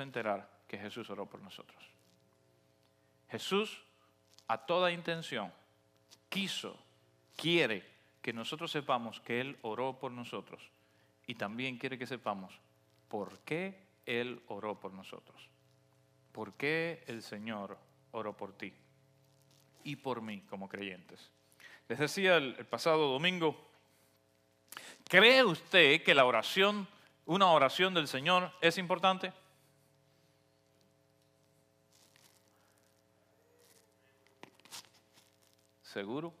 enterar que Jesús oró por nosotros. Jesús, a toda intención, quiso, quiere que nosotros sepamos que Él oró por nosotros y también quiere que sepamos por qué Él oró por nosotros. ¿Por qué el Señor oró por ti y por mí como creyentes? Les decía el, pasado domingo, ¿cree usted que la oración, una oración del Señor es importante? ¿Seguro?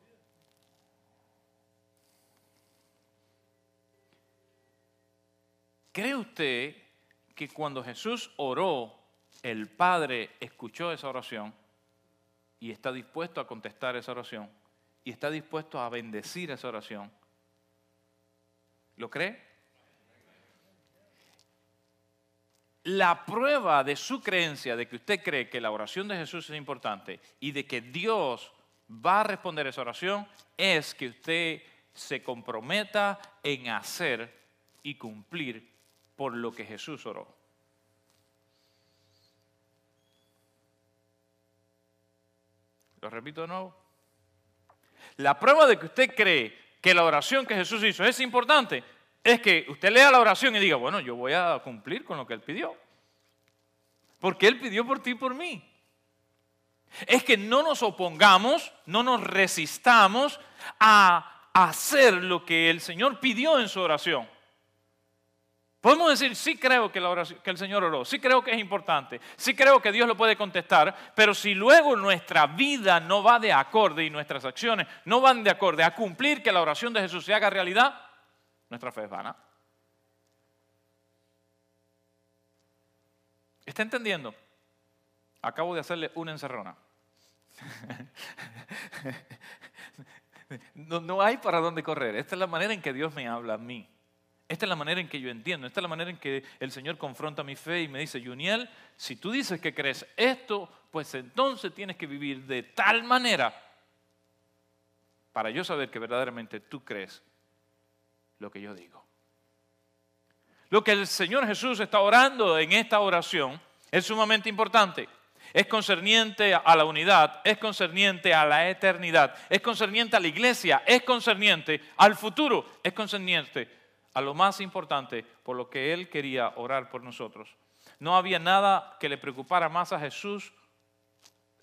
¿Cree usted que cuando Jesús oró, el Padre escuchó esa oración y está dispuesto a contestar esa oración y está dispuesto a bendecir esa oración? ¿Lo cree? La prueba de su creencia, de que usted cree que la oración de Jesús es importante y de que Dios va a responder esa oración, es que usted se comprometa en hacer y cumplir por lo que Jesús oró. Lo repito de nuevo. La prueba de que usted cree que la oración que Jesús hizo es importante es que usted lea la oración y diga, bueno, yo voy a cumplir con lo que Él pidió. Porque Él pidió por ti y por mí. Es que no nos opongamos, no nos resistamos a hacer lo que el Señor pidió en su oración. Podemos decir, sí creo que, la oración, el Señor oró, sí creo que es importante, sí creo que Dios lo puede contestar, pero si luego nuestra vida no va de acorde y nuestras acciones no van de acorde a cumplir que la oración de Jesús se haga realidad, nuestra fe es vana. ¿Está entendiendo? Acabo de hacerle una encerrona. No, hay para dónde correr. Esta es la manera en que Dios me habla a mí. Esta es la manera en que yo entiendo, esta es la manera en que el Señor confronta mi fe y me dice, Juniel, si tú dices que crees esto, pues entonces tienes que vivir de tal manera para yo saber que verdaderamente tú crees lo que yo digo. Lo que el Señor Jesús está orando en esta oración es sumamente importante. Es concerniente a la unidad, es concerniente a la eternidad, es concerniente a la iglesia, es concerniente al futuro, es concerniente a lo más importante por lo que Él quería orar por nosotros. No había nada que le preocupara más a Jesús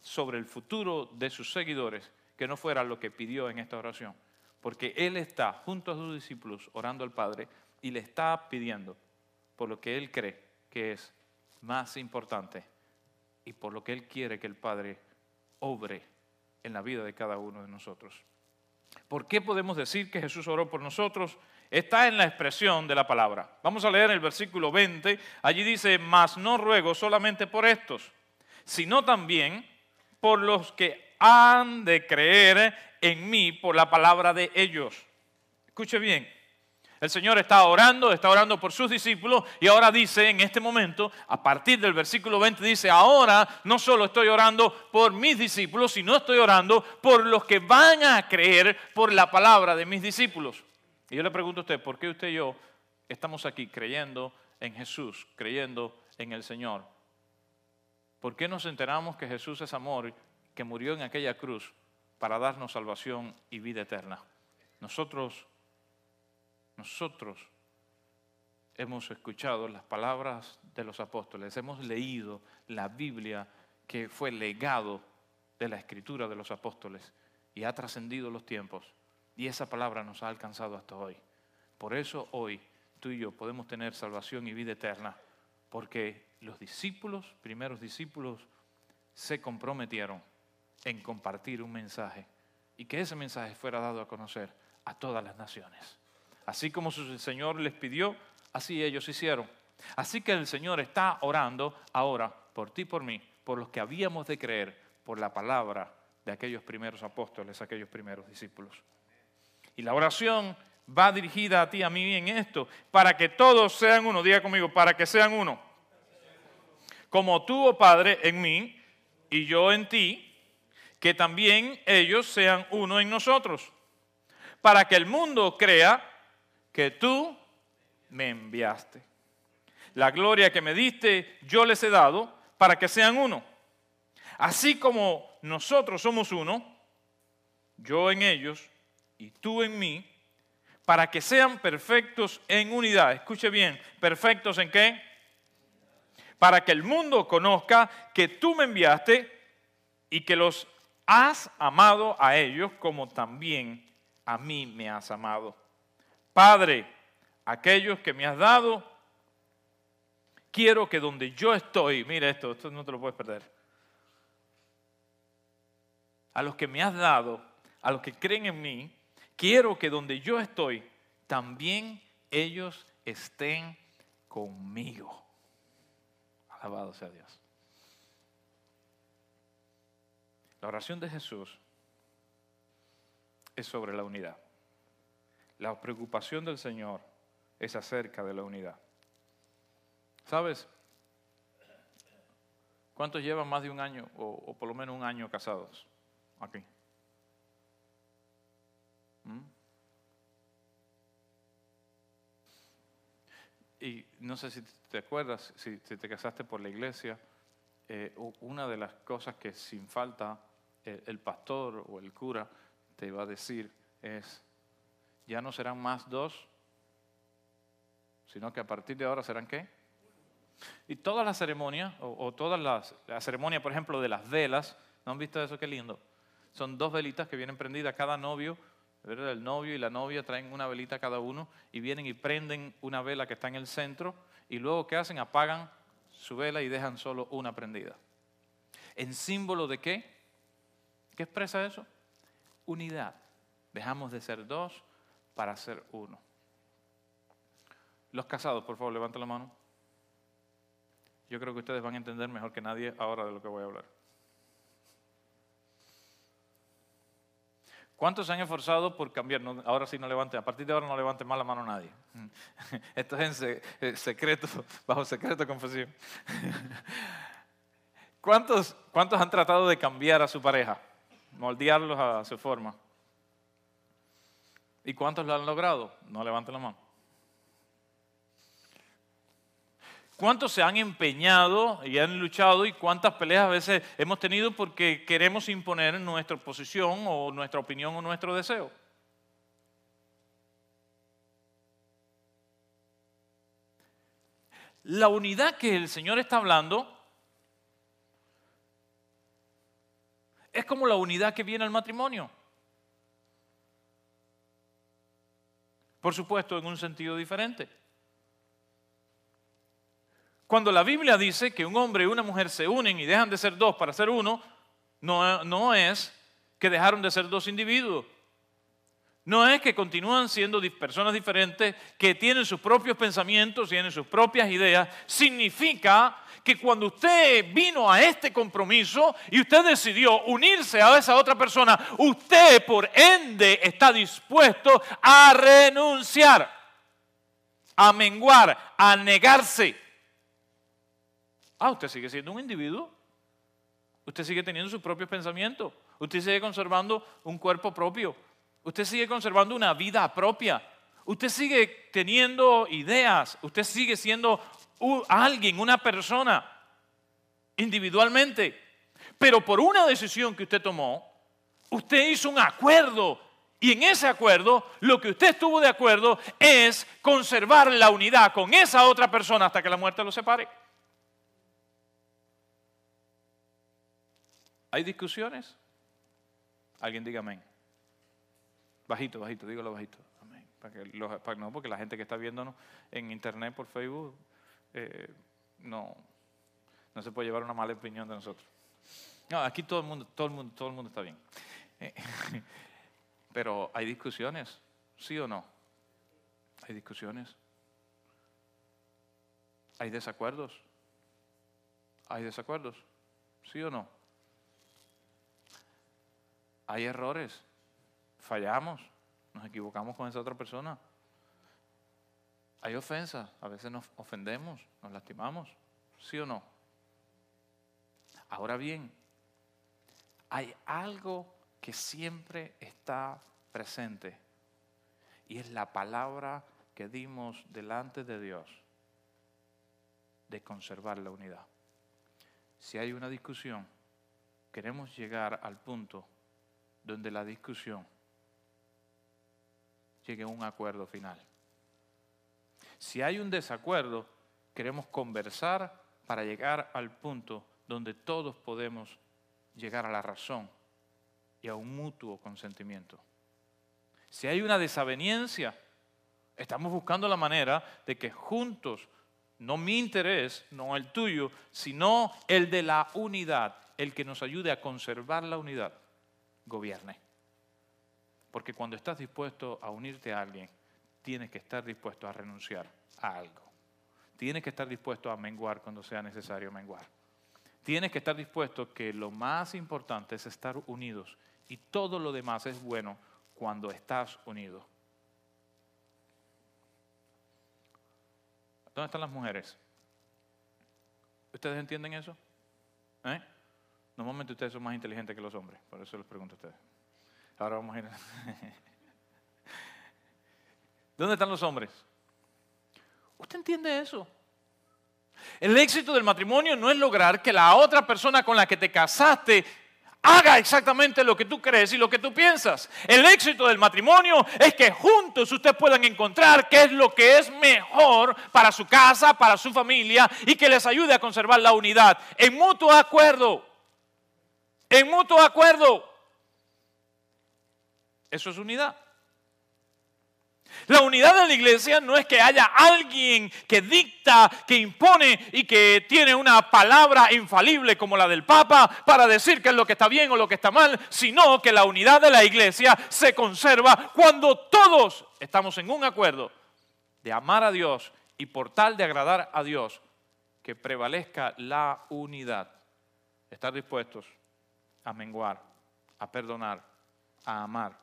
sobre el futuro de sus seguidores que no fuera lo que pidió en esta oración. Porque Él está junto a sus discípulos orando al Padre y le está pidiendo por lo que Él cree que es más importante y por lo que Él quiere que el Padre obre en la vida de cada uno de nosotros. ¿Por qué podemos decir que Jesús oró por nosotros? está en la expresión de la palabra. Vamos a leer el versículo 20. Allí dice, mas no ruego solamente por estos, sino también por los que han de creer en mí por la palabra de ellos. Escuche bien. El Señor está orando, está orando por sus discípulos y ahora dice en este momento, a partir del versículo 20, dice, ahora no solo estoy orando por mis discípulos, sino estoy orando por los que van a creer por la palabra de mis discípulos. Y yo le pregunto a usted, ¿por qué usted y yo estamos aquí creyendo en Jesús, creyendo en el Señor? ¿Por qué nos enteramos que Jesús es amor, que murió en aquella cruz para darnos salvación y vida eterna? Nosotros, nosotros hemos escuchado las palabras de los apóstoles, hemos leído la Biblia que fue legado de la escritura de los apóstoles y ha trascendido los tiempos. Y esa palabra nos ha alcanzado hasta hoy. Por eso hoy tú y yo podemos tener salvación y vida eterna, porque los discípulos, primeros discípulos, se comprometieron en compartir un mensaje y que ese mensaje fuera dado a conocer a todas las naciones. Así como el Señor les pidió, así ellos hicieron. Así que el Señor está orando ahora por ti por mí, por los que habíamos de creer por la palabra de aquellos primeros apóstoles, aquellos primeros discípulos. Y la oración va dirigida a ti, a mí en esto, para que todos sean uno. Diga conmigo, para que sean uno. Como tú, oh Padre, en mí y yo en ti, que también ellos sean uno en nosotros, para que el mundo crea que tú me enviaste. la gloria que me diste, yo les he dado, para que sean uno. Así como nosotros somos uno, yo en ellos y tú en mí, para que sean perfectos en unidad. Escuche bien, perfectos en qué? Para que el mundo conozca que tú me enviaste y que los has amado a ellos como también a mí me has amado. Padre, aquellos que me has dado, quiero que donde yo estoy, mira esto, esto no te lo puedes perder. A los que me has dado, a los que creen en mí, quiero que donde yo estoy, también ellos estén conmigo. Alabado sea Dios. La oración de Jesús es sobre la unidad. La preocupación del Señor es acerca de la unidad. ¿Sabes? ¿Cuántos llevan más de un año o, por lo menos un año casados aquí? ¿Mm? Y no sé si te acuerdas, si, te casaste por la iglesia, eh, una de las cosas que sin falta eh, el pastor o el cura te iba a decir es, ya no serán más dos, sino que a partir de ahora serán qué? Y todas las ceremonias, o, todas las, la ceremonia, por ejemplo, de las velas, ¿no han visto eso? Qué lindo. Son dos velitas que vienen prendidas, cada novio, ¿verdad? el novio y la novia traen una velita cada uno y vienen y prenden una vela que está en el centro y luego ¿qué hacen? Apagan su vela y dejan solo una prendida. ¿En símbolo de qué? ¿Qué expresa eso? Unidad. Dejamos de ser dos para ser uno. Los casados, por favor, levanten la mano. Yo creo que ustedes van a entender mejor que nadie ahora de lo que voy a hablar. ¿Cuántos se han esforzado por cambiar? ahora sí no levanten, a partir de ahora no levanten más la mano nadie. Esto es en eh, secreto, bajo secreto confesión. ¿Cuántos, ¿Cuántos han tratado de cambiar a su pareja? Moldearlos a su forma. ¿Y cuántos lo han logrado? No levanten la mano. ¿Cuántos se han empeñado y han luchado y cuántas peleas a veces hemos tenido porque queremos imponer nuestra posición o nuestra opinión o nuestro deseo? La unidad que el Señor está hablando es como la unidad que viene al matrimonio. Por supuesto, en un sentido diferente. Cuando la Biblia dice que un hombre y una mujer se unen y dejan de ser dos para ser uno, no, no es que dejaron de ser dos individuos. No es que continúan siendo personas diferentes, que tienen sus propios pensamientos, tienen sus propias ideas. Significa que cuando usted vino a este compromiso y usted decidió unirse a esa otra persona, usted por ende está dispuesto a renunciar, a menguar, a negarse. Ah, usted sigue siendo un individuo. Usted sigue teniendo sus propios pensamientos. Usted sigue conservando un cuerpo propio. Usted sigue conservando una vida propia. Usted sigue teniendo ideas. Usted sigue siendo alguien, una persona, individualmente. Pero por una decisión que usted tomó, usted hizo un acuerdo. Y en ese acuerdo, lo que usted estuvo de acuerdo es conservar la unidad con esa otra persona hasta que la muerte lo separe. ¿Hay discusiones? Alguien diga amén. Bajito, bajito, dígalo bajito. Amén. Para que no, porque la gente que está viéndonos en internet, por Facebook, eh, no, no se puede llevar una mala opinión de nosotros. No, aquí todo el mundo, todo el mundo, todo el mundo está bien. Eh, pero hay discusiones, ¿sí o no? Hay discusiones. Hay desacuerdos. Hay desacuerdos, ¿sí o no? Hay errores. Fallamos. Nos equivocamos con esa otra persona. Hay ofensas, a veces nos ofendemos, nos lastimamos, ¿sí o no? Ahora bien, hay algo que siempre está presente y es la palabra que dimos delante de Dios. de conservar la unidad. Si hay una discusión, queremos llegar al punto donde la discusión llegue a un acuerdo final. Si hay un desacuerdo, queremos conversar para llegar al punto donde todos podemos llegar a la razón y a un mutuo consentimiento. Si hay una desaveniencia, estamos buscando la manera de que juntos, no mi interés, no el tuyo, sino el de la unidad, el que nos ayude a conservar la unidad, gobierne. Porque cuando estás dispuesto a unirte a alguien, tienes que estar dispuesto a renunciar a algo. Tienes que estar dispuesto a menguar cuando sea necesario menguar. Tienes que estar dispuesto que lo más importante es estar unidos y todo lo demás es bueno cuando estás unido. ¿Dónde están las mujeres? ¿Ustedes entienden eso? ¿Eh? Normalmente ustedes son más inteligentes que los hombres, por eso les pregunto a ustedes. Ahora vamos a ir. ¿Dónde están los hombres? ¿Usted entiende eso? El éxito del matrimonio no es lograr que la otra persona con la que te casaste haga exactamente lo que tú crees y lo que tú piensas. El éxito del matrimonio es que juntos ustedes puedan encontrar qué es lo que es mejor para su casa, para su familia y que les ayude a conservar la unidad en mutuo acuerdo. En mutuo acuerdo. Eso es unidad. La unidad de la iglesia no es que haya alguien que dicta, que impone y que tiene una palabra infalible como la del Papa para decir qué es lo que está bien o lo que está mal, sino que la unidad de la iglesia se conserva cuando todos estamos en un acuerdo de amar a Dios y por tal de agradar a Dios, que prevalezca la unidad. Estar dispuestos a menguar, a perdonar, a amar,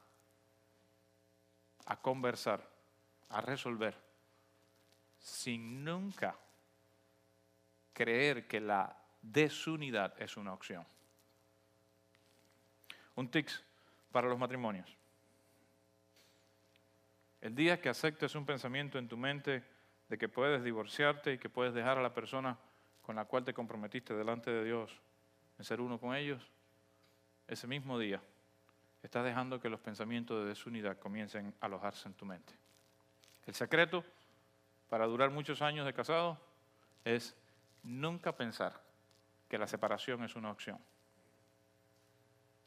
a conversar a resolver sin nunca creer que la desunidad es una opción. Un tics para los matrimonios. El día que aceptes un pensamiento en tu mente de que puedes divorciarte y que puedes dejar a la persona con la cual te comprometiste delante de Dios en ser uno con ellos, ese mismo día estás dejando que los pensamientos de desunidad comiencen a alojarse en tu mente. El secreto para durar muchos años de casado es nunca pensar que la separación es una opción.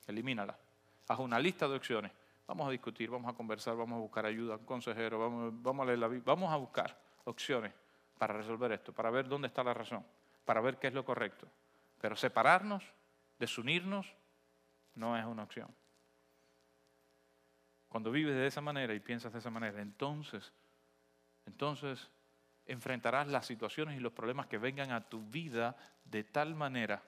Elimínala. Haz una lista de opciones. Vamos a discutir, vamos a conversar, vamos a buscar ayuda, un consejero, vamos, vamos a leer la vamos a buscar opciones para resolver esto, para ver dónde está la razón, para ver qué es lo correcto. Pero separarnos, desunirnos, no es una opción. Cuando vives de esa manera y piensas de esa manera, entonces entonces enfrentarás las situaciones y los problemas que vengan a tu vida de tal manera,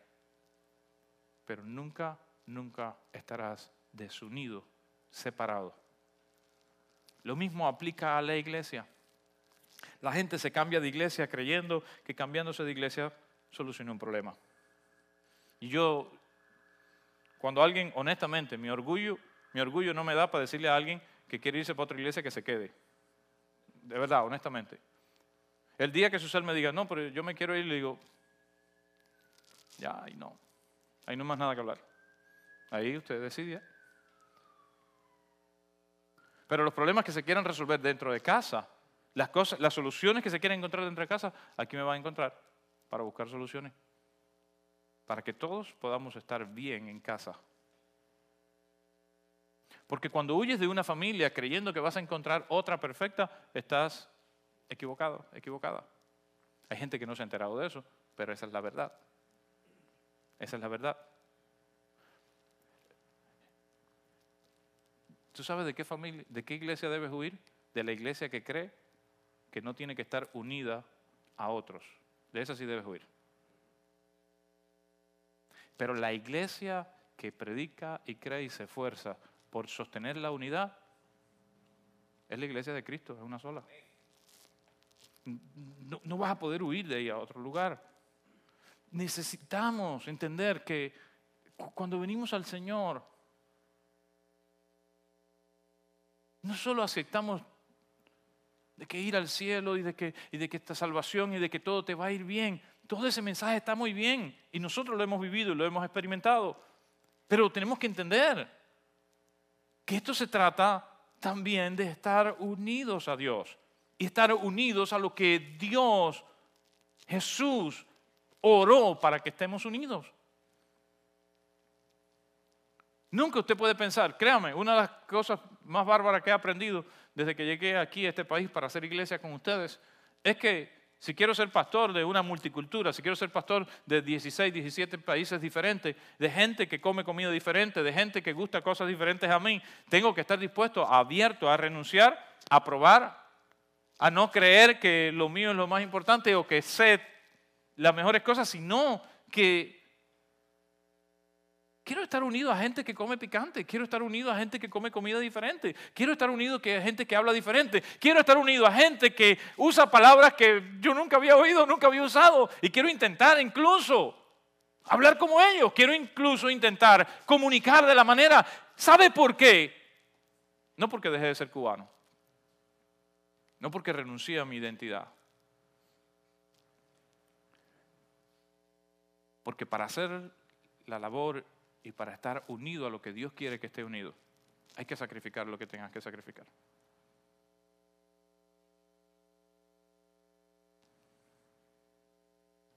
pero nunca, nunca estarás desunido, separado. Lo mismo aplica a la iglesia. La gente se cambia de iglesia creyendo que cambiándose de iglesia soluciona un problema. Y yo, cuando alguien, honestamente, mi orgullo, mi orgullo no me da para decirle a alguien que quiere irse para otra iglesia que se quede de verdad, honestamente. El día que Susel me diga, no, pero yo me quiero ir, le digo, ya, ahí no. Ahí no hay más nada que hablar. Ahí usted decide. Pero los problemas que se quieran resolver dentro de casa, las, cosas, las soluciones que se quieren encontrar dentro de casa, aquí me va a encontrar para buscar soluciones. Para que todos podamos estar bien en casa. Porque cuando huyes de una familia creyendo que vas a encontrar otra perfecta, estás equivocado, equivocada. Hay gente que no se ha enterado de eso, pero esa es la verdad. Esa es la verdad. ¿Tú sabes de qué familia, de qué iglesia debes huir? De la iglesia que cree que no tiene que estar unida a otros. De esa sí debes huir. Pero la iglesia que predica y cree y se esfuerza por sostener la unidad, es la iglesia de Cristo, es una sola. No, vas a poder huir de ahí a otro lugar. Necesitamos entender que cuando venimos al Señor, no solo aceptamos de que ir al cielo y de que, y de que esta salvación y de que todo te va a ir bien. Todo ese mensaje está muy bien y nosotros lo hemos vivido y lo hemos experimentado. Pero tenemos que entender que esto se trata también de estar unidos a Dios y estar unidos a lo que Dios, Jesús, oró para que estemos unidos. Nunca usted puede pensar, créame, una de las cosas más bárbaras que he aprendido desde que llegué aquí a este país para hacer iglesia con ustedes es que si quiero ser pastor de una multicultura, si quiero ser pastor de 16, 17 países diferentes, de gente que come comida diferente, de gente que gusta cosas diferentes a mí, tengo que estar dispuesto, abierto a renunciar, a probar, a no creer que lo mío es lo más importante o que sé las mejores cosas, sino que quiero estar unido a gente que come picante, quiero estar unido a gente que come comida diferente, quiero estar unido a gente que habla diferente, quiero estar unido a gente que usa palabras que yo nunca había oído, nunca había usado. Y quiero intentar incluso hablar como ellos, quiero incluso intentar comunicar de la manera, ¿sabe por qué? No porque dejé de ser cubano, no porque renuncié a mi identidad, Porque para hacer la labor y para estar unido a lo que Dios quiere que esté unido, hay que sacrificar lo que tengas que sacrificar.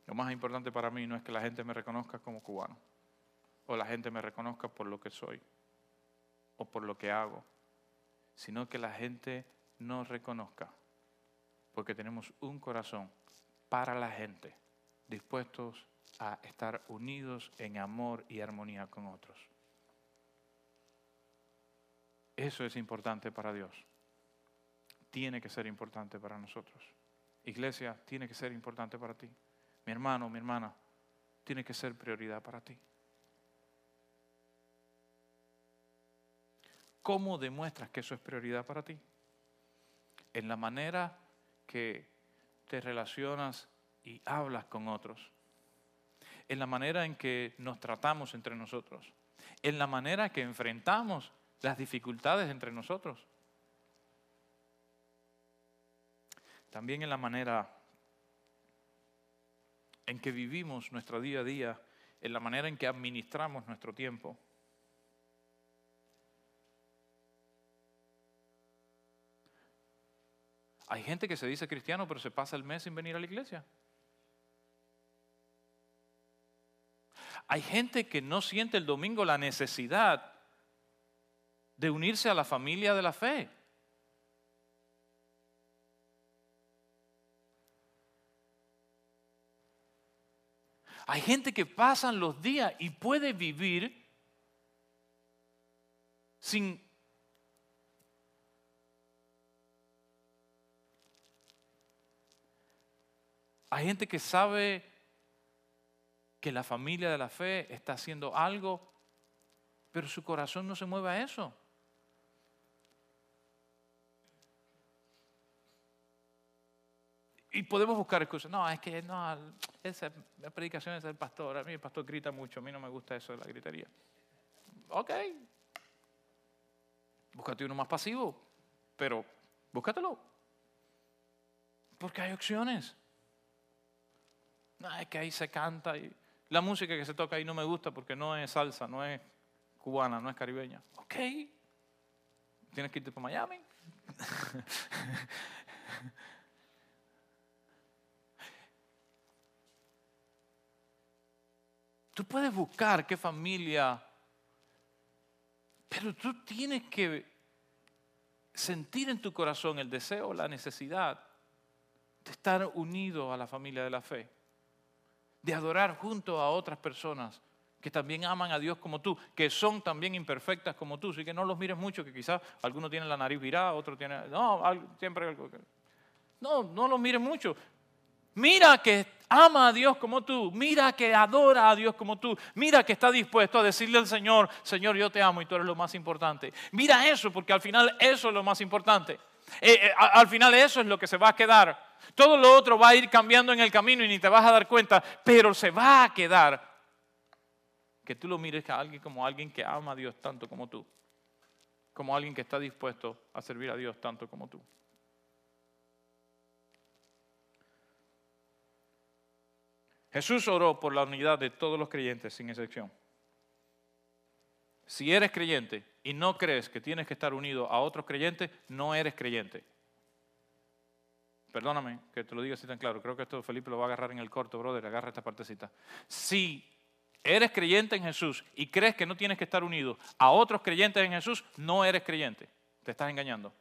Lo más importante para mí no es que la gente me reconozca como cubano, o la gente me reconozca por lo que soy, o por lo que hago, sino que la gente nos reconozca, porque tenemos un corazón para la gente, dispuestos a estar unidos en amor y armonía con otros. Eso es importante para Dios. Tiene que ser importante para nosotros. Iglesia, tiene que ser importante para ti. Mi hermano, mi hermana, tiene que ser prioridad para ti. ¿Cómo demuestras que eso es prioridad para ti? En la manera que te relacionas y hablas con otros en la manera en que nos tratamos entre nosotros, en la manera que enfrentamos las dificultades entre nosotros. También en la manera en que vivimos nuestro día a día, en la manera en que administramos nuestro tiempo. Hay gente que se dice cristiano pero se pasa el mes sin venir a la iglesia. Hay gente que no siente el domingo la necesidad de unirse a la familia de la fe. Hay gente que pasan los días y puede vivir sin Hay gente que sabe que la familia de la fe está haciendo algo, pero su corazón no se mueve a eso. Y podemos buscar excusas. No, es que no, esa predicación es del pastor. A mí el pastor grita mucho, a mí no me gusta eso de la gritería. Ok. Búscate uno más pasivo, pero búscatelo. Porque hay opciones. No, es que ahí se canta y la música que se toca ahí no me gusta porque no es salsa, no es cubana, no es caribeña. Ok. Tienes que irte para Miami. Tú puedes buscar qué familia, pero tú tienes que sentir en tu corazón el deseo, la necesidad de estar unido a la familia de la fe de adorar junto a otras personas que también aman a Dios como tú, que son también imperfectas como tú. Así que no los mires mucho, que quizás alguno tiene la nariz virada, otro tiene... No, siempre algo... No, no los mires mucho. Mira que ama a Dios como tú, mira que adora a Dios como tú, mira que está dispuesto a decirle al Señor, Señor, yo te amo y tú eres lo más importante. Mira eso, porque al final eso es lo más importante. Eh, eh, al final eso es lo que se va a quedar. Todo lo otro va a ir cambiando en el camino y ni te vas a dar cuenta, pero se va a quedar. Que tú lo mires a alguien como alguien que ama a Dios tanto como tú, como alguien que está dispuesto a servir a Dios tanto como tú. Jesús oró por la unidad de todos los creyentes sin excepción. Si eres creyente, y no crees que tienes que estar unido a otros creyentes, no eres creyente. Perdóname que te lo diga así tan claro. Creo que esto Felipe lo va a agarrar en el corto, brother. Agarra esta partecita. Si eres creyente en Jesús y crees que no tienes que estar unido a otros creyentes en Jesús, no eres creyente. Te estás engañando.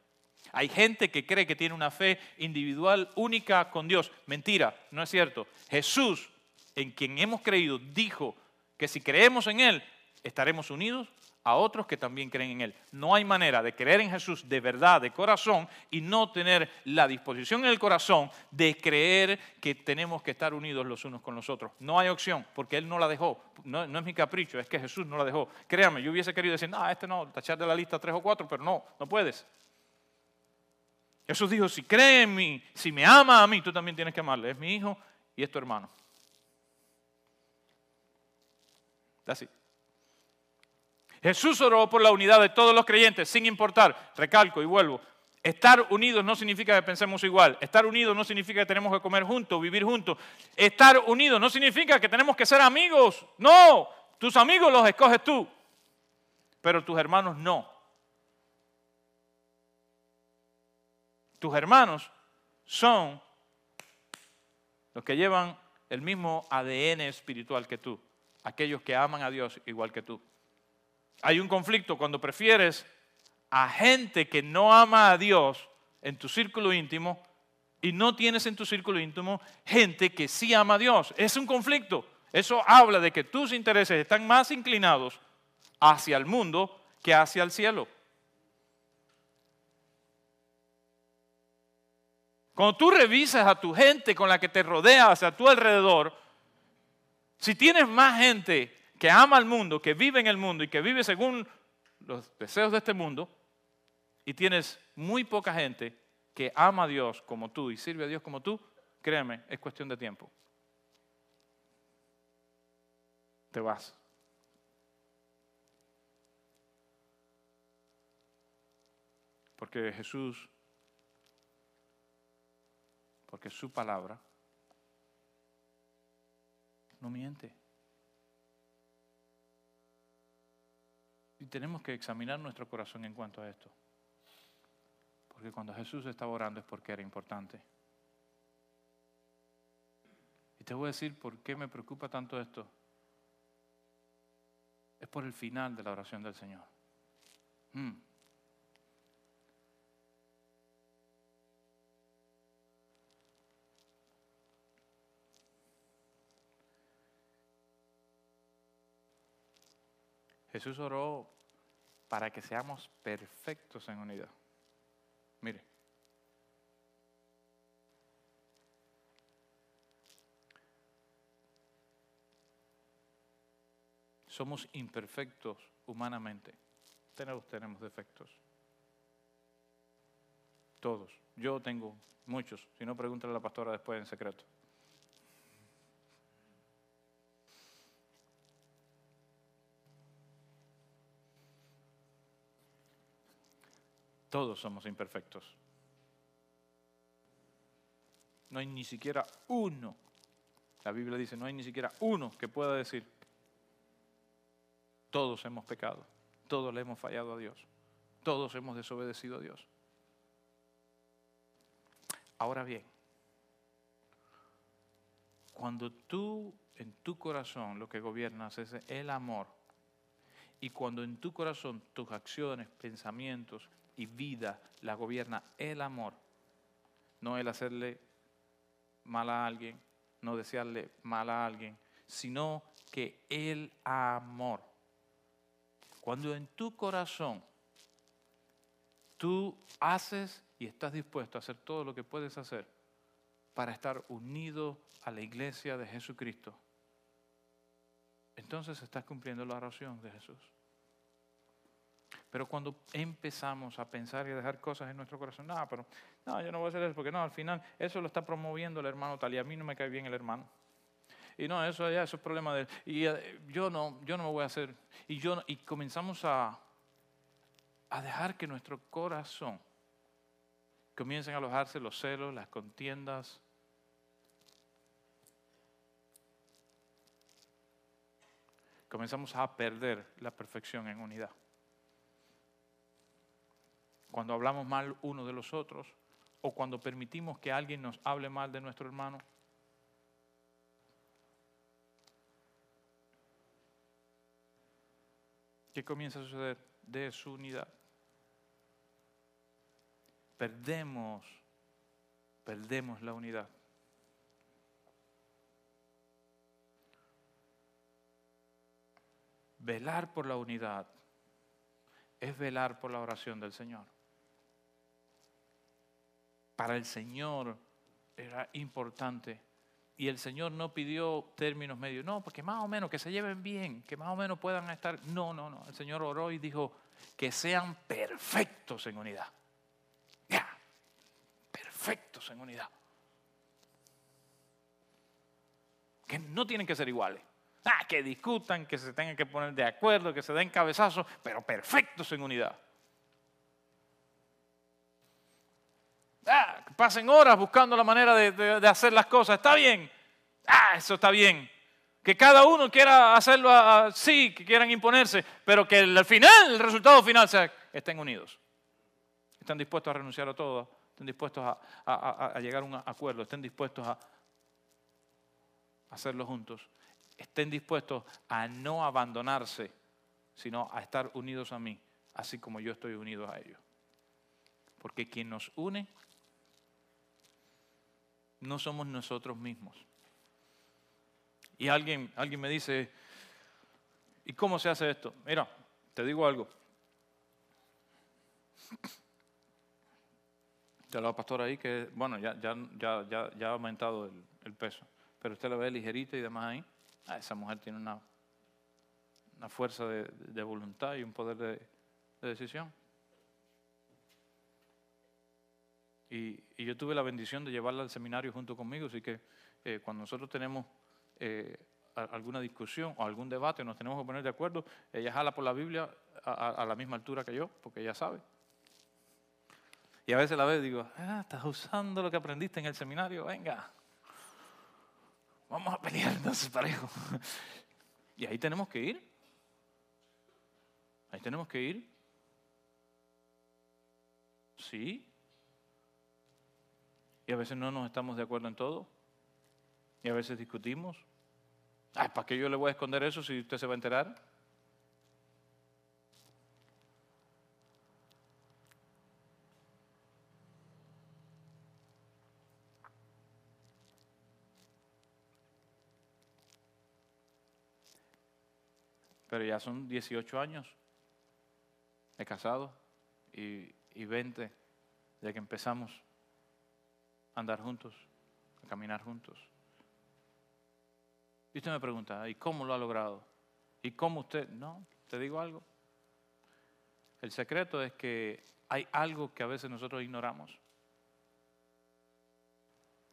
Hay gente que cree que tiene una fe individual única con Dios. Mentira, no es cierto. Jesús, en quien hemos creído, dijo que si creemos en Él, estaremos unidos a otros que también creen en Él. No hay manera de creer en Jesús de verdad, de corazón, y no tener la disposición en el corazón de creer que tenemos que estar unidos los unos con los otros. No hay opción, porque Él no la dejó. No, es mi capricho, es que Jesús no la dejó. Créame, yo hubiese querido decir, ah, este no, tachar de la lista tres o cuatro, pero no, no puedes. Jesús dijo, si cree en mí, si me ama a mí, tú también tienes que amarle. Es mi hijo y es tu hermano. Así. Jesús oró por la unidad de todos los creyentes, sin importar, recalco y vuelvo, estar unidos no significa que pensemos igual, estar unidos no significa que tenemos que comer juntos, vivir juntos, estar unidos no significa que tenemos que ser amigos, no, tus amigos los escoges tú, pero tus hermanos no. Tus hermanos son los que llevan el mismo ADN espiritual que tú, aquellos que aman a Dios igual que tú. Hay un conflicto cuando prefieres a gente que no ama a Dios en tu círculo íntimo y no tienes en tu círculo íntimo gente que sí ama a Dios. Es un conflicto. Eso habla de que tus intereses están más inclinados hacia el mundo que hacia el cielo. Cuando tú revisas a tu gente con la que te rodeas, a tu alrededor, si tienes más gente que ama al mundo, que vive en el mundo y que vive según los deseos de este mundo, y tienes muy poca gente que ama a Dios como tú y sirve a Dios como tú, créeme, es cuestión de tiempo. Te vas. Porque Jesús, porque su palabra no miente. Tenemos que examinar nuestro corazón en cuanto a esto. Porque cuando Jesús estaba orando es porque era importante. Y te voy a decir por qué me preocupa tanto esto. Es por el final de la oración del Señor. Hmm. Jesús oró para que seamos perfectos en unidad. Mire. Somos imperfectos humanamente. Todos tenemos defectos. Todos. Yo tengo muchos. Si no, pregúntale a la pastora después en secreto. Todos somos imperfectos. No hay ni siquiera uno. La Biblia dice, no hay ni siquiera uno que pueda decir, todos hemos pecado, todos le hemos fallado a Dios, todos hemos desobedecido a Dios. Ahora bien, cuando tú en tu corazón lo que gobiernas es el amor, y cuando en tu corazón tus acciones, pensamientos y vida la gobierna el amor, no el hacerle mal a alguien, no desearle mal a alguien, sino que el amor. Cuando en tu corazón tú haces y estás dispuesto a hacer todo lo que puedes hacer para estar unido a la iglesia de Jesucristo, entonces estás cumpliendo la oración de Jesús. Pero cuando empezamos a pensar y a dejar cosas en nuestro corazón, no, pero no, yo no voy a hacer eso, porque no, al final eso lo está promoviendo el hermano tal y a mí no me cae bien el hermano. Y no, eso ya eso es problema de él. Y eh, yo no, yo no me voy a hacer. Y, yo, y comenzamos a, a dejar que nuestro corazón comiencen a alojarse los celos, las contiendas, comenzamos a perder la perfección en unidad. Cuando hablamos mal uno de los otros o cuando permitimos que alguien nos hable mal de nuestro hermano. ¿Qué comienza a suceder? Desunidad. Perdemos, perdemos la unidad. Velar por la unidad es velar por la oración del Señor. Para el Señor era importante. Y el Señor no pidió términos medios, no, porque más o menos que se lleven bien, que más o menos puedan estar. No, no, no. El Señor oró y dijo que sean perfectos en unidad. Ya, perfectos en unidad. Que no tienen que ser iguales. Ah, que discutan, que se tengan que poner de acuerdo, que se den cabezazos, pero perfectos en unidad. Ah, pasen horas buscando la manera de, hacer las cosas. Está bien. Ah, eso está bien. Que cada uno quiera hacerlo así, que quieran imponerse, pero que al final, el resultado final sea estén unidos. Están dispuestos a renunciar a todo, estén dispuestos a, a llegar a un acuerdo, estén dispuestos a hacerlo juntos estén dispuestos a no abandonarse, sino a estar unidos a mí, así como yo estoy unido a ellos. Porque quien nos une no somos nosotros mismos. Y alguien, alguien me dice, ¿y cómo se hace esto? Mira, te digo algo. Ya la pastora ahí que, bueno, ya, ya, ya, ya, ha aumentado el, peso, pero usted la ve ligerita y demás ahí. Ah, esa mujer tiene una, una fuerza de, voluntad y un poder de, decisión. Y, yo tuve la bendición de llevarla al seminario junto conmigo, así que eh, cuando nosotros tenemos eh, alguna discusión o algún debate, nos tenemos que poner de acuerdo, ella jala por la Biblia a, la misma altura que yo, porque ella sabe. Y a veces la veo y digo, ah, estás usando lo que aprendiste en el seminario, venga. Vamos a pelearnos parejo. Y ahí tenemos que ir. Ahí tenemos que ir. Sí. Y a veces no nos estamos de acuerdo en todo. Y a veces discutimos. Ay, ¿para qué yo le voy a esconder eso si usted se va a enterar? Pero ya son 18 años de casado y, y 20 de que empezamos andar juntos, a caminar juntos. Y usted me pregunta, ¿y cómo lo ha logrado? ¿Y cómo usted? No, te digo algo. El secreto es que hay algo que a veces nosotros ignoramos.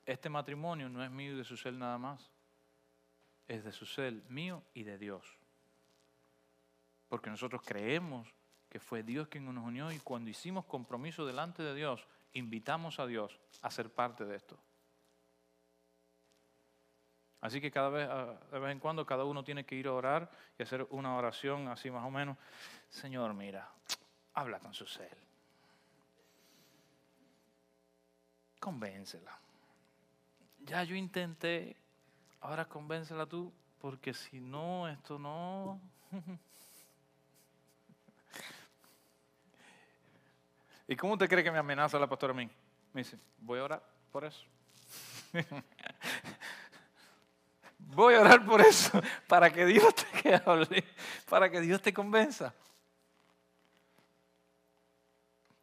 Este matrimonio no es mío y de su ser nada más. Es de su ser, mío y de Dios porque nosotros creemos que fue Dios quien nos unió y cuando hicimos compromiso delante de Dios, invitamos a Dios a ser parte de esto. Así que cada vez, de vez en cuando, cada uno tiene que ir a orar y hacer una oración así más o menos. Señor, mira, habla con su ser. Convéncela. Ya yo intenté, ahora convéncela tú, porque si no, esto no. ¿Y cómo te cree que me amenaza la pastora a mí? Me dice, voy a orar por eso. voy a orar por eso, para que Dios te hable, para que Dios te convenza.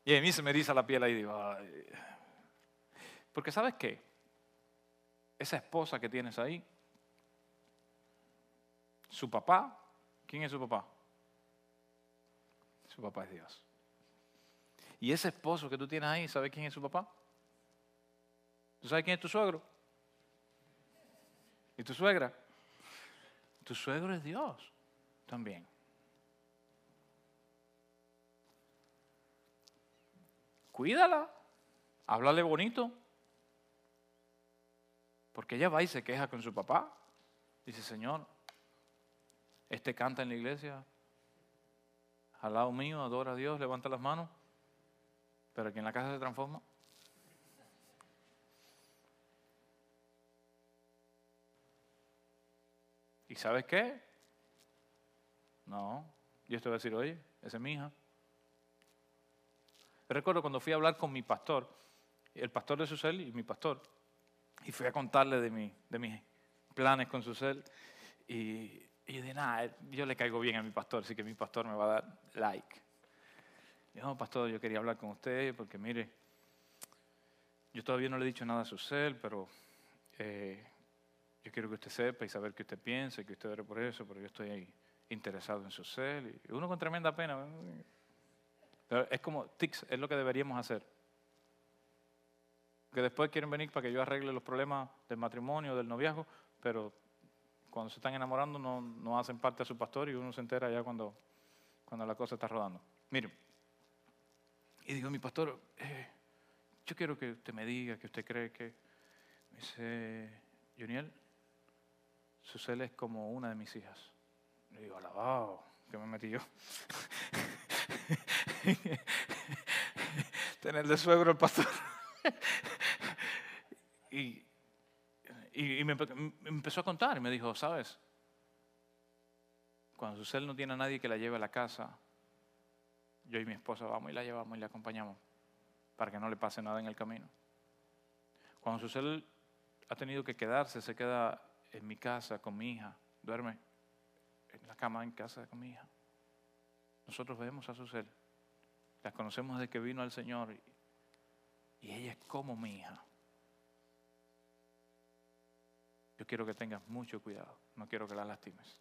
Y a mí se me eriza la piel ahí porque ¿sabes qué? Esa esposa que tienes ahí, su papá, ¿quién es su papá? Su papá es Dios. Y ese esposo que tú tienes ahí, ¿sabes quién es su papá? ¿Tú sabes quién es tu suegro? ¿Y tu suegra? Tu suegro es Dios también. Cuídala, háblale bonito. Porque ella va y se queja con su papá. Dice, Señor, Este canta en la iglesia, al lado mío, adora a Dios, levanta las manos, pero aquí en la casa se transforma. ¿Y sabes qué? No, yo te voy a decir, oye, esa es mi hija. recuerdo cuando fui a hablar con mi pastor, el pastor de Susel y mi pastor, y fui a contarle de, mi, de mis planes con Susel, y, y yo dije, nada, yo le caigo bien a mi pastor, así que mi pastor me va a dar like. No, pastor, yo quería hablar con usted porque mire, yo todavía no le he dicho nada a Susel, pero eh, yo quiero que usted sepa y saber que usted piense, que usted ore por eso, pero yo estoy ahí interesado en su ser. Y uno con tremenda pena. Pero es como tics, es lo que deberíamos hacer. Que después quieren venir para que yo arregle los problemas del matrimonio, del noviazgo, pero cuando se están enamorando no, no hacen parte de su pastor y uno se entera ya cuando, cuando la cosa está rodando. Miren, y digo, mi pastor, eh, yo quiero que usted me diga que usted cree que... Me dice, Juniel, Susel es como una de mis hijas. Le digo, alabado, que me metí yo. Tener de suegro el pastor. y, y, me, empezó a contar y me dijo, ¿sabes? Cuando Susel no tiene a nadie que la lleve a la casa, yo y mi esposa vamos y la llevamos y la acompañamos para que no le pase nada en el camino. Cuando Susel ha tenido que quedarse, se queda en mi casa con mi hija, duerme en la cama en casa con mi hija. Nosotros vemos a Susel, la conocemos desde que vino al Señor y, ella es como mi hija. Yo quiero que tengas mucho cuidado, no quiero que la lastimes.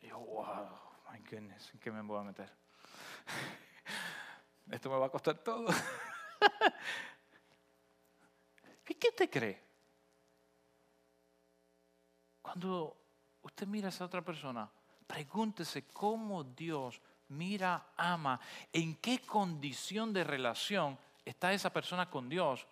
Y yo, wow, my goodness, ¿en qué me voy a meter? Esto me va a costar todo. ¿Qué te cree? Cuando usted mira a esa otra persona, pregúntese cómo Dios mira, ama, en qué condición de relación está esa persona con Dios.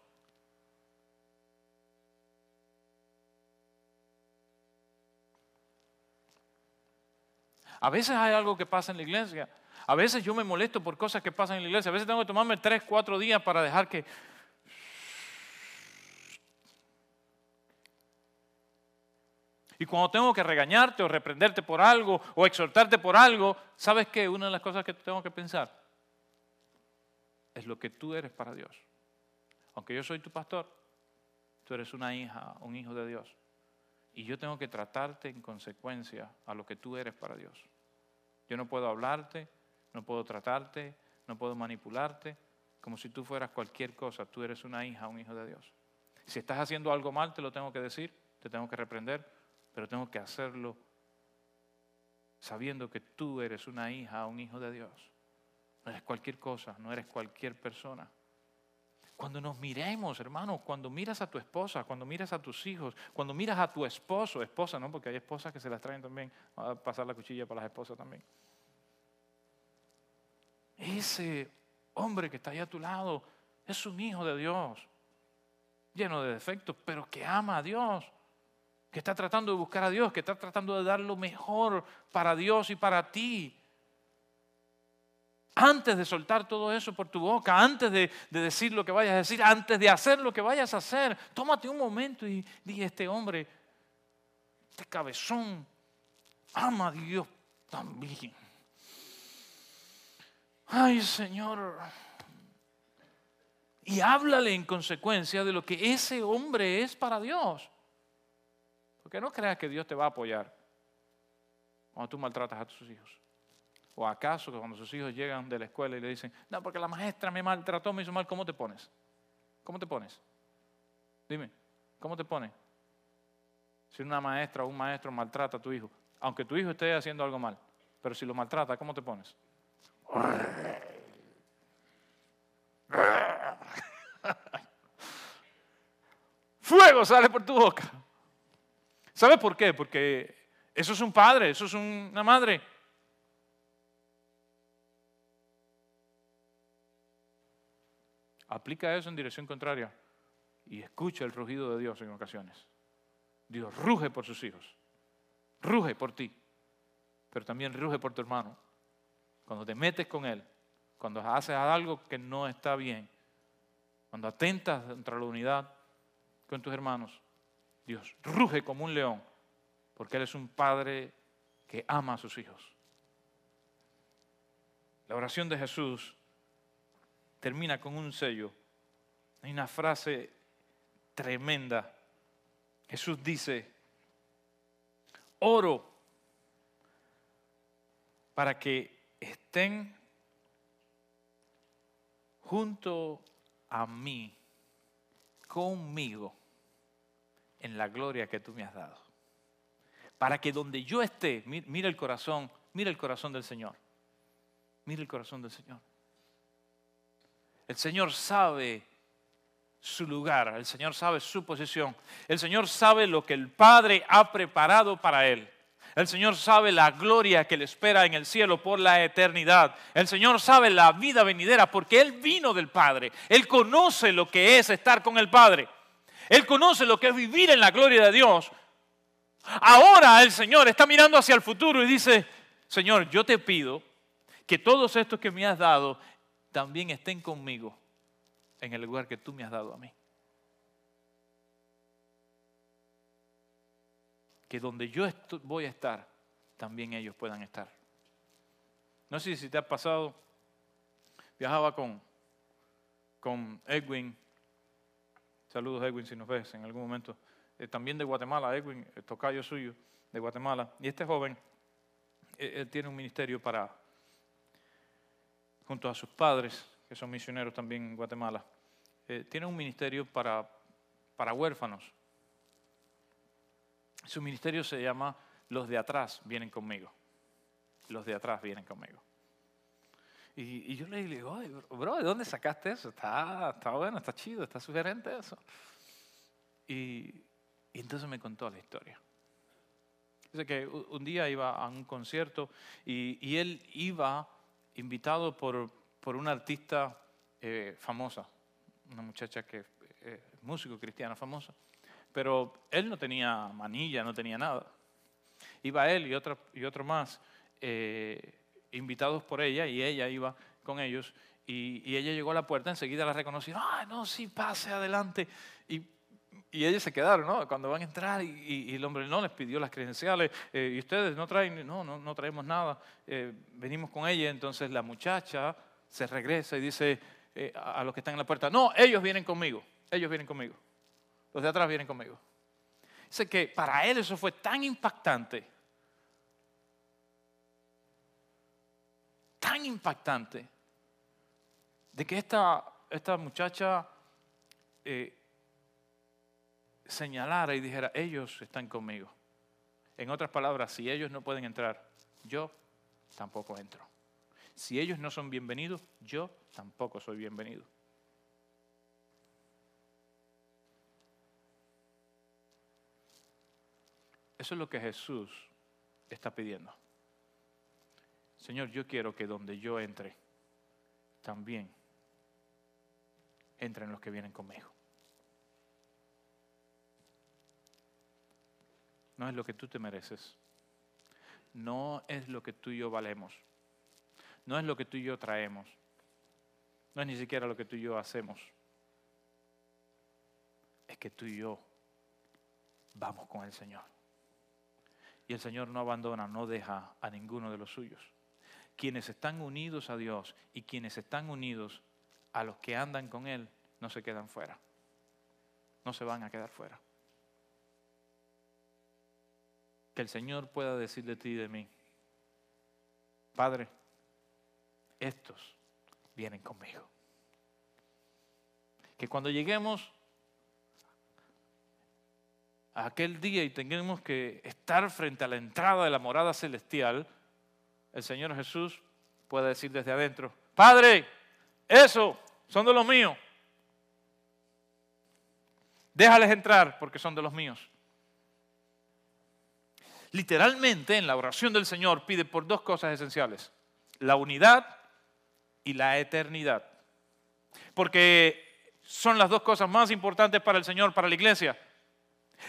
A veces hay algo que pasa en la iglesia. A veces yo me molesto por cosas que pasan en la iglesia. A veces tengo que tomarme tres, cuatro días para dejar que Y cuando tengo que regañarte o reprenderte por algo o exhortarte por algo, ¿sabes qué? Una de las cosas que tengo que pensar es lo que tú eres para Dios. Aunque yo soy tu pastor, tú eres una hija, un hijo de Dios. Y yo tengo que tratarte en consecuencia a lo que tú eres para Dios. Yo no puedo hablarte, no puedo tratarte, no puedo manipularte como si tú fueras cualquier cosa. Tú eres una hija, un hijo de Dios. Si estás haciendo algo mal, te lo tengo que decir, te tengo que reprender, pero tengo que hacerlo sabiendo que tú eres una hija, un hijo de Dios. No eres cualquier cosa, no eres cualquier persona. Cuando nos miremos, hermanos, cuando miras a tu esposa, cuando miras a tus hijos, cuando miras a tu esposo, esposa, ¿no? Porque hay esposas que se las traen también, a pasar la cuchilla para las esposas también. Ese hombre que está ahí a tu lado es un hijo de Dios, lleno de defectos, pero que ama a Dios que está tratando de buscar a Dios, que está tratando de dar lo mejor para Dios y para ti. Antes de soltar todo eso por tu boca, antes de, decir lo que vayas a decir, antes de hacer lo que vayas a hacer, tómate un momento y di, este hombre, este cabezón, ama a Dios también. Ay Señor. Y háblale en consecuencia de lo que ese hombre es para Dios. Porque no creas que Dios te va a apoyar cuando tú maltratas a tus hijos. ¿O acaso cuando sus hijos llegan de la escuela y le dicen, no, porque la maestra me maltrató, me hizo mal, ¿cómo te pones? ¿Cómo te pones? Dime, ¿cómo te pones? Si una maestra o un maestro maltrata a tu hijo, aunque tu hijo esté haciendo algo mal, pero si lo maltrata, ¿cómo te pones? Fuego sale por tu boca. ¿Sabe por qué? Porque eso es un padre, eso es una madre. Aplica eso en dirección contraria y escucha el rugido de Dios en ocasiones. Dios ruge por sus hijos, ruge por ti. pero también ruge por tu hermano. Cuando te metes con él, cuando haces algo que no está bien, cuando atentas contra la unidad con tus hermanos, Dios ruge como un león, porque Él es un padre que ama a sus hijos. La oración de Jesús termina con un sello. Hay una frase tremenda. Jesús dice, oro para que estén junto a mí, conmigo, en la gloria que tú me has dado. Para que donde yo esté, mira el corazón, mira el corazón del Señor. Mira el corazón del Señor. El Señor sabe su lugar, el Señor sabe su posición, el Señor sabe lo que el Padre ha preparado para Él. El Señor sabe la gloria que le espera en el cielo por la eternidad. El Señor sabe la vida venidera porque Él vino del Padre. Él conoce lo que es estar con el Padre. Él conoce lo que es vivir en la gloria de Dios. Ahora el Señor está mirando hacia el futuro y dice, Señor, yo te pido que todos estos que me has dado también estén conmigo en el lugar que tú me has dado a mí. Que donde yo voy a estar, también ellos puedan estar. No sé si te ha pasado, viajaba con, con Edwin, saludos Edwin si nos ves en algún momento, eh, también de Guatemala, Edwin, el tocayo suyo de Guatemala, y este joven, eh, él tiene un ministerio para, junto a sus padres, que son misioneros también en Guatemala, eh, tiene un ministerio para, para huérfanos su ministerio se llama Los de atrás vienen conmigo. Los de atrás vienen conmigo. Y, yo le digo, bro, ¿de dónde sacaste eso? Está, está bueno, está chido, está sugerente eso. Y, entonces me contó la historia. Dice que un día iba a un concierto y, él iba invitado por, por una artista eh, famosa, una muchacha que es eh, músico cristiana famosa. Pero él no tenía manilla, no tenía nada. Iba él y otro, y más, eh, invitados por ella, y ella iba con ellos. Y, ella llegó a la puerta, enseguida la reconoció. ¡Ah, no, sí, pase adelante! Y, ellos se quedaron, ¿no? Cuando van a entrar, y, el hombre no les pidió las credenciales. Eh, ¿Y ustedes no traen? No, no, no traemos nada. Eh, venimos con ella. Entonces la muchacha se regresa y dice a los que están en la puerta: No, ellos vienen conmigo. Ellos vienen conmigo. Los de atrás vienen conmigo. Dice que para él eso fue tan impactante, tan impactante, de que esta, esta muchacha eh, señalara y dijera, ellos están conmigo. En otras palabras, si ellos no pueden entrar, yo tampoco entro. Si ellos no son bienvenidos, yo tampoco soy bienvenido. Eso es lo que Jesús está pidiendo. Señor, yo quiero que donde yo entre, también entren los que vienen conmigo. No es lo que tú te mereces. No es lo que tú y yo valemos. No es lo que tú y yo traemos. No es ni siquiera lo que tú y yo hacemos. Es que tú y yo vamos con el Señor. Y el Señor no abandona, no deja a ninguno de los suyos. Quienes están unidos a Dios y quienes están unidos a los que andan con Él, no se quedan fuera. No se van a quedar fuera. Que el Señor pueda decir de ti y de mí, Padre, estos vienen conmigo. Que cuando lleguemos aquel día y tengamos que estar frente a la entrada de la morada celestial, el Señor Jesús puede decir desde adentro, Padre, eso son de los míos. Déjales entrar porque son de los míos. Literalmente en la oración del Señor pide por dos cosas esenciales, la unidad y la eternidad. Porque son las dos cosas más importantes para el Señor, para la iglesia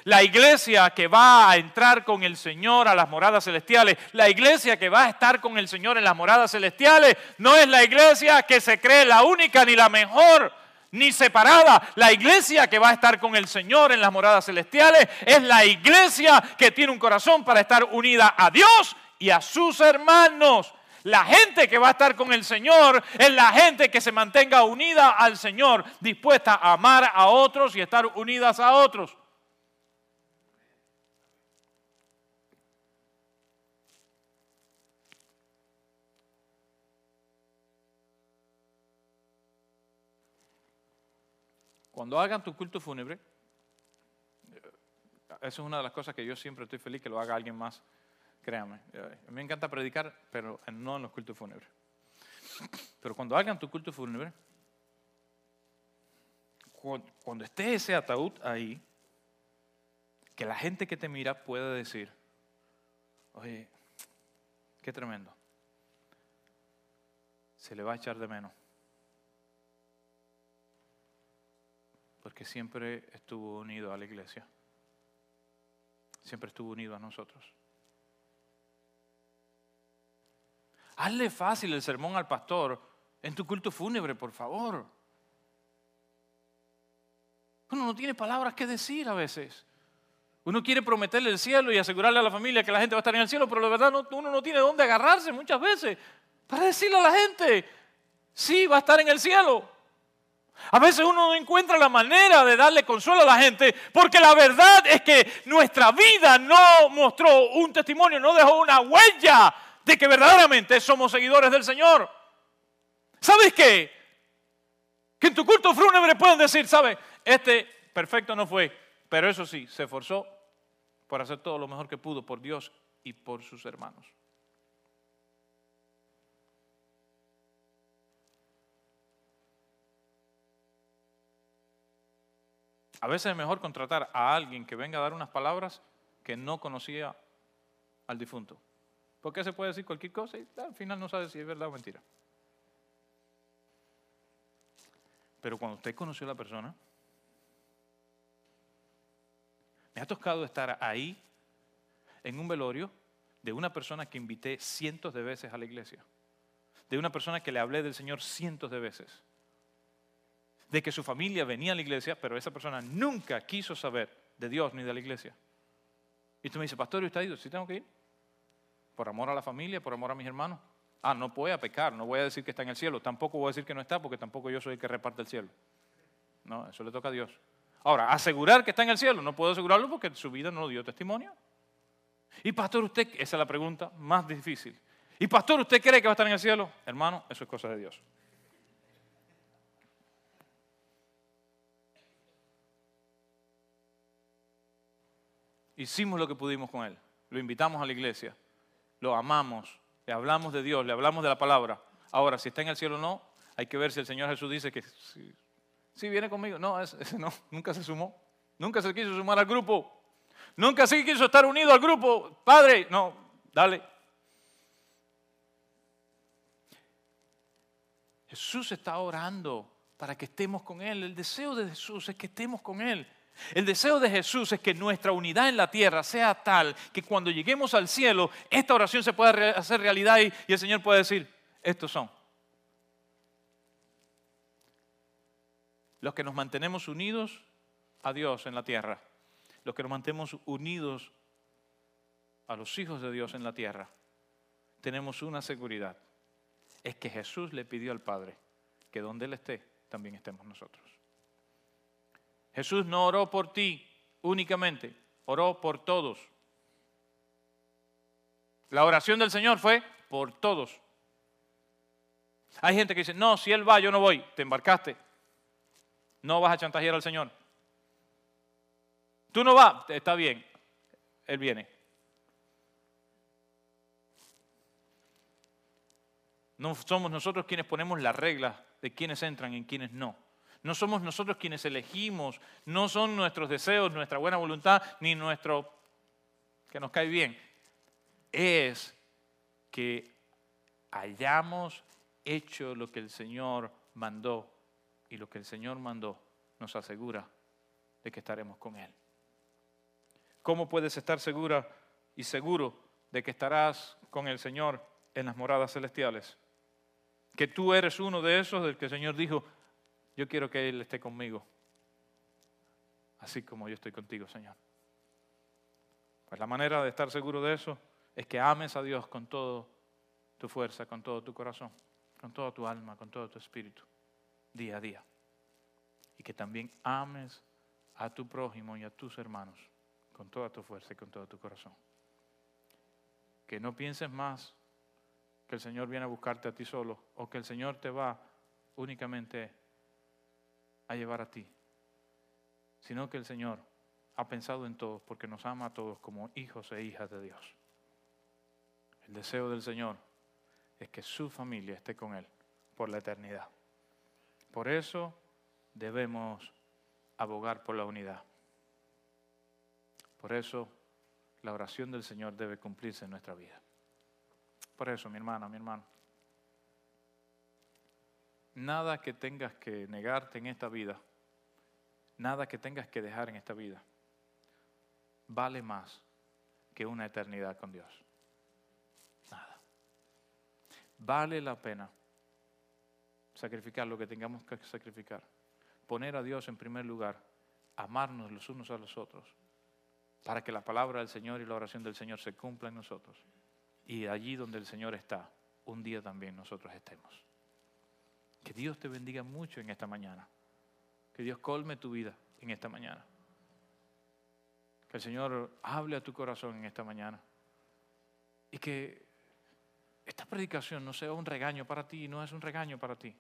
La iglesia que va a entrar con el Señor a las moradas celestiales, la iglesia que va a estar con el Señor en las moradas celestiales, no es la iglesia que se cree la única ni la mejor ni separada. La iglesia que va a estar con el Señor en las moradas celestiales es la iglesia que tiene un corazón para estar unida a Dios y a sus hermanos. La gente que va a estar con el Señor es la gente que se mantenga unida al Señor, dispuesta a amar a otros y estar unidas a otros. Cuando hagan tu culto fúnebre, eso es una de las cosas que yo siempre estoy feliz que lo haga alguien más, créame. A mí me encanta predicar, pero no en los cultos fúnebres. Pero cuando hagan tu culto fúnebre, cuando esté ese ataúd ahí, que la gente que te mira pueda decir, oye, qué tremendo, se le va a echar de menos. Porque siempre estuvo unido a la iglesia. Siempre estuvo unido a nosotros. Hazle fácil el sermón al pastor en tu culto fúnebre, por favor. Uno no tiene palabras que decir a veces. Uno quiere prometerle el cielo y asegurarle a la familia que la gente va a estar en el cielo, pero la verdad uno no tiene dónde agarrarse muchas veces para decirle a la gente, sí, va a estar en el cielo. A veces uno no encuentra la manera de darle consuelo a la gente porque la verdad es que nuestra vida no mostró un testimonio, no dejó una huella de que verdaderamente somos seguidores del Señor. ¿Sabes qué? Que en tu culto fúnebre pueden decir, ¿sabes? Este perfecto no fue, pero eso sí, se esforzó por hacer todo lo mejor que pudo por Dios y por sus hermanos. A veces es mejor contratar a alguien que venga a dar unas palabras que no conocía al difunto. Porque se puede decir cualquier cosa y al final no sabe si es verdad o mentira. Pero cuando usted conoció a la persona, me ha tocado estar ahí en un velorio de una persona que invité cientos de veces a la iglesia, de una persona que le hablé del Señor cientos de veces de que su familia venía a la iglesia, pero esa persona nunca quiso saber de Dios ni de la iglesia. Y tú me dices, pastor, ¿y usted ha ido? Sí, tengo que ir. Por amor a la familia, por amor a mis hermanos. Ah, no voy a pecar, no voy a decir que está en el cielo, tampoco voy a decir que no está, porque tampoco yo soy el que reparte el cielo. No, eso le toca a Dios. Ahora, asegurar que está en el cielo, no puedo asegurarlo porque su vida no dio testimonio. Y pastor, usted, esa es la pregunta más difícil. Y pastor, ¿usted cree que va a estar en el cielo? Hermano, eso es cosa de Dios. Hicimos lo que pudimos con él. Lo invitamos a la iglesia, lo amamos, le hablamos de Dios, le hablamos de la palabra. Ahora, si está en el cielo o no, hay que ver si el Señor Jesús dice que si, viene conmigo. No, ese, no, nunca se sumó. Nunca se quiso sumar al grupo. Nunca se quiso estar unido al grupo. Padre, no, dale. Jesús está orando para que estemos con Él. El deseo de Jesús es que estemos con Él. El deseo de Jesús es que nuestra unidad en la tierra sea tal que cuando lleguemos al cielo, esta oración se pueda hacer realidad y, el Señor pueda decir, estos son. Los que nos mantenemos unidos a Dios en la tierra, los que nos mantenemos unidos a los hijos de Dios en la tierra, tenemos una seguridad, es que Jesús le pidió al Padre que donde Él esté, también estemos nosotros. Jesús no oró por ti únicamente, oró por todos. La oración del Señor fue por todos. Hay gente que dice, no, si Él va, yo no voy. Te embarcaste. No vas a chantajear al Señor. Tú no vas, está bien. Él viene. No somos nosotros quienes ponemos las reglas de quienes entran y quienes no. No somos nosotros quienes elegimos, no son nuestros deseos, nuestra buena voluntad, ni nuestro que nos cae bien. Es que hayamos hecho lo que el Señor mandó y lo que el Señor mandó nos asegura de que estaremos con Él. ¿Cómo puedes estar segura y seguro de que estarás con el Señor en las moradas celestiales? Que tú eres uno de esos del que el Señor dijo, yo quiero que Él esté conmigo, así como yo estoy contigo, Señor. Pues la manera de estar seguro de eso es que ames a Dios con toda tu fuerza, con todo tu corazón, con toda tu alma, con todo tu espíritu, día a día. Y que también ames a tu prójimo y a tus hermanos con toda tu fuerza y con todo tu corazón. Que no pienses más que el Señor viene a buscarte a ti solo o que el Señor te va únicamente a llevar a ti, sino que el Señor ha pensado en todos porque nos ama a todos como hijos e hijas de Dios. El deseo del Señor es que su familia esté con Él por la eternidad. Por eso debemos abogar por la unidad. Por eso la oración del Señor debe cumplirse en nuestra vida. Por eso, mi hermana, mi hermano, nada que tengas que negarte en esta vida, nada que tengas que dejar en esta vida, vale más que una eternidad con Dios. Nada. Vale la pena sacrificar lo que tengamos que sacrificar, poner a Dios en primer lugar, amarnos los unos a los otros, para que la palabra del Señor y la oración del Señor se cumplan en nosotros. Y allí donde el Señor está, un día también nosotros estemos. Que Dios te bendiga mucho en esta mañana. Que Dios colme tu vida en esta mañana. Que el Señor hable a tu corazón en esta mañana. Y que esta predicación no sea un regaño para ti, no es un regaño para ti.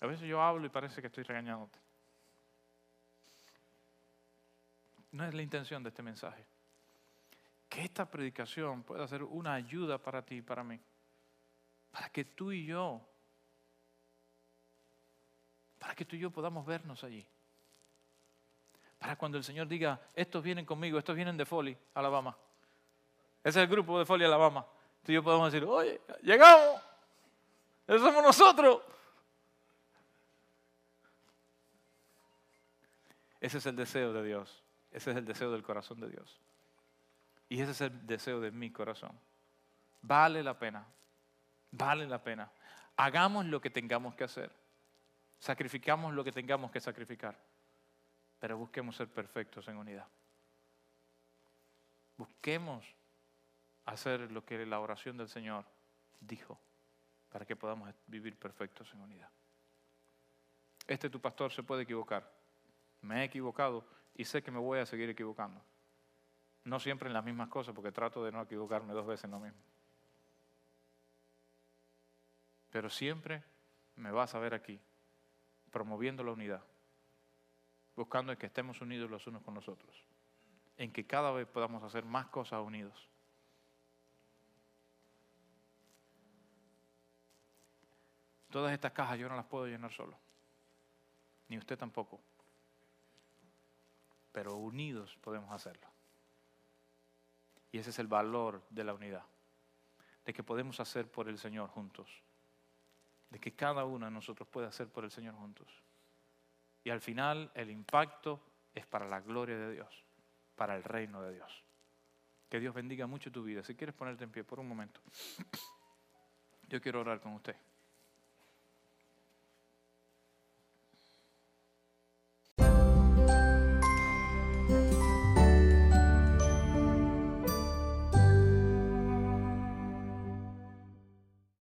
A veces yo hablo y parece que estoy regañándote. No es la intención de este mensaje. Que esta predicación pueda ser una ayuda para ti y para mí. Para que tú y yo, para que tú y yo podamos vernos allí. Para cuando el Señor diga, estos vienen conmigo, estos vienen de Foley, Alabama. Ese es el grupo de Foley, Alabama. Tú y yo podemos decir, oye, llegamos. Esos somos nosotros. Ese es el deseo de Dios. Ese es el deseo del corazón de Dios. Y ese es el deseo de mi corazón. Vale la pena. Vale la pena. Hagamos lo que tengamos que hacer. Sacrificamos lo que tengamos que sacrificar pero busquemos ser perfectos en unidad. Busquemos hacer lo que la oración del Señor dijo para que podamos vivir perfectos en unidad. Este tu pastor se puede equivocar. Me he equivocado y sé que me voy a seguir equivocando. No siempre en las mismas cosas porque trato de no equivocarme dos veces en lo mismo. Pero siempre me vas a ver aquí, promoviendo la unidad, buscando que estemos unidos los unos con los otros, en que cada vez podamos hacer más cosas unidos. Todas estas cajas yo no las puedo llenar solo, ni usted tampoco, pero unidos podemos hacerlo. Y ese es el valor de la unidad, de que podemos hacer por el Señor juntos, de que cada uno de nosotros puede hacer por el Señor juntos. Y al final el impacto es para la gloria de Dios, para el reino de Dios. Que Dios bendiga mucho tu vida. Si quieres ponerte en pie por un momento, yo quiero orar con usted.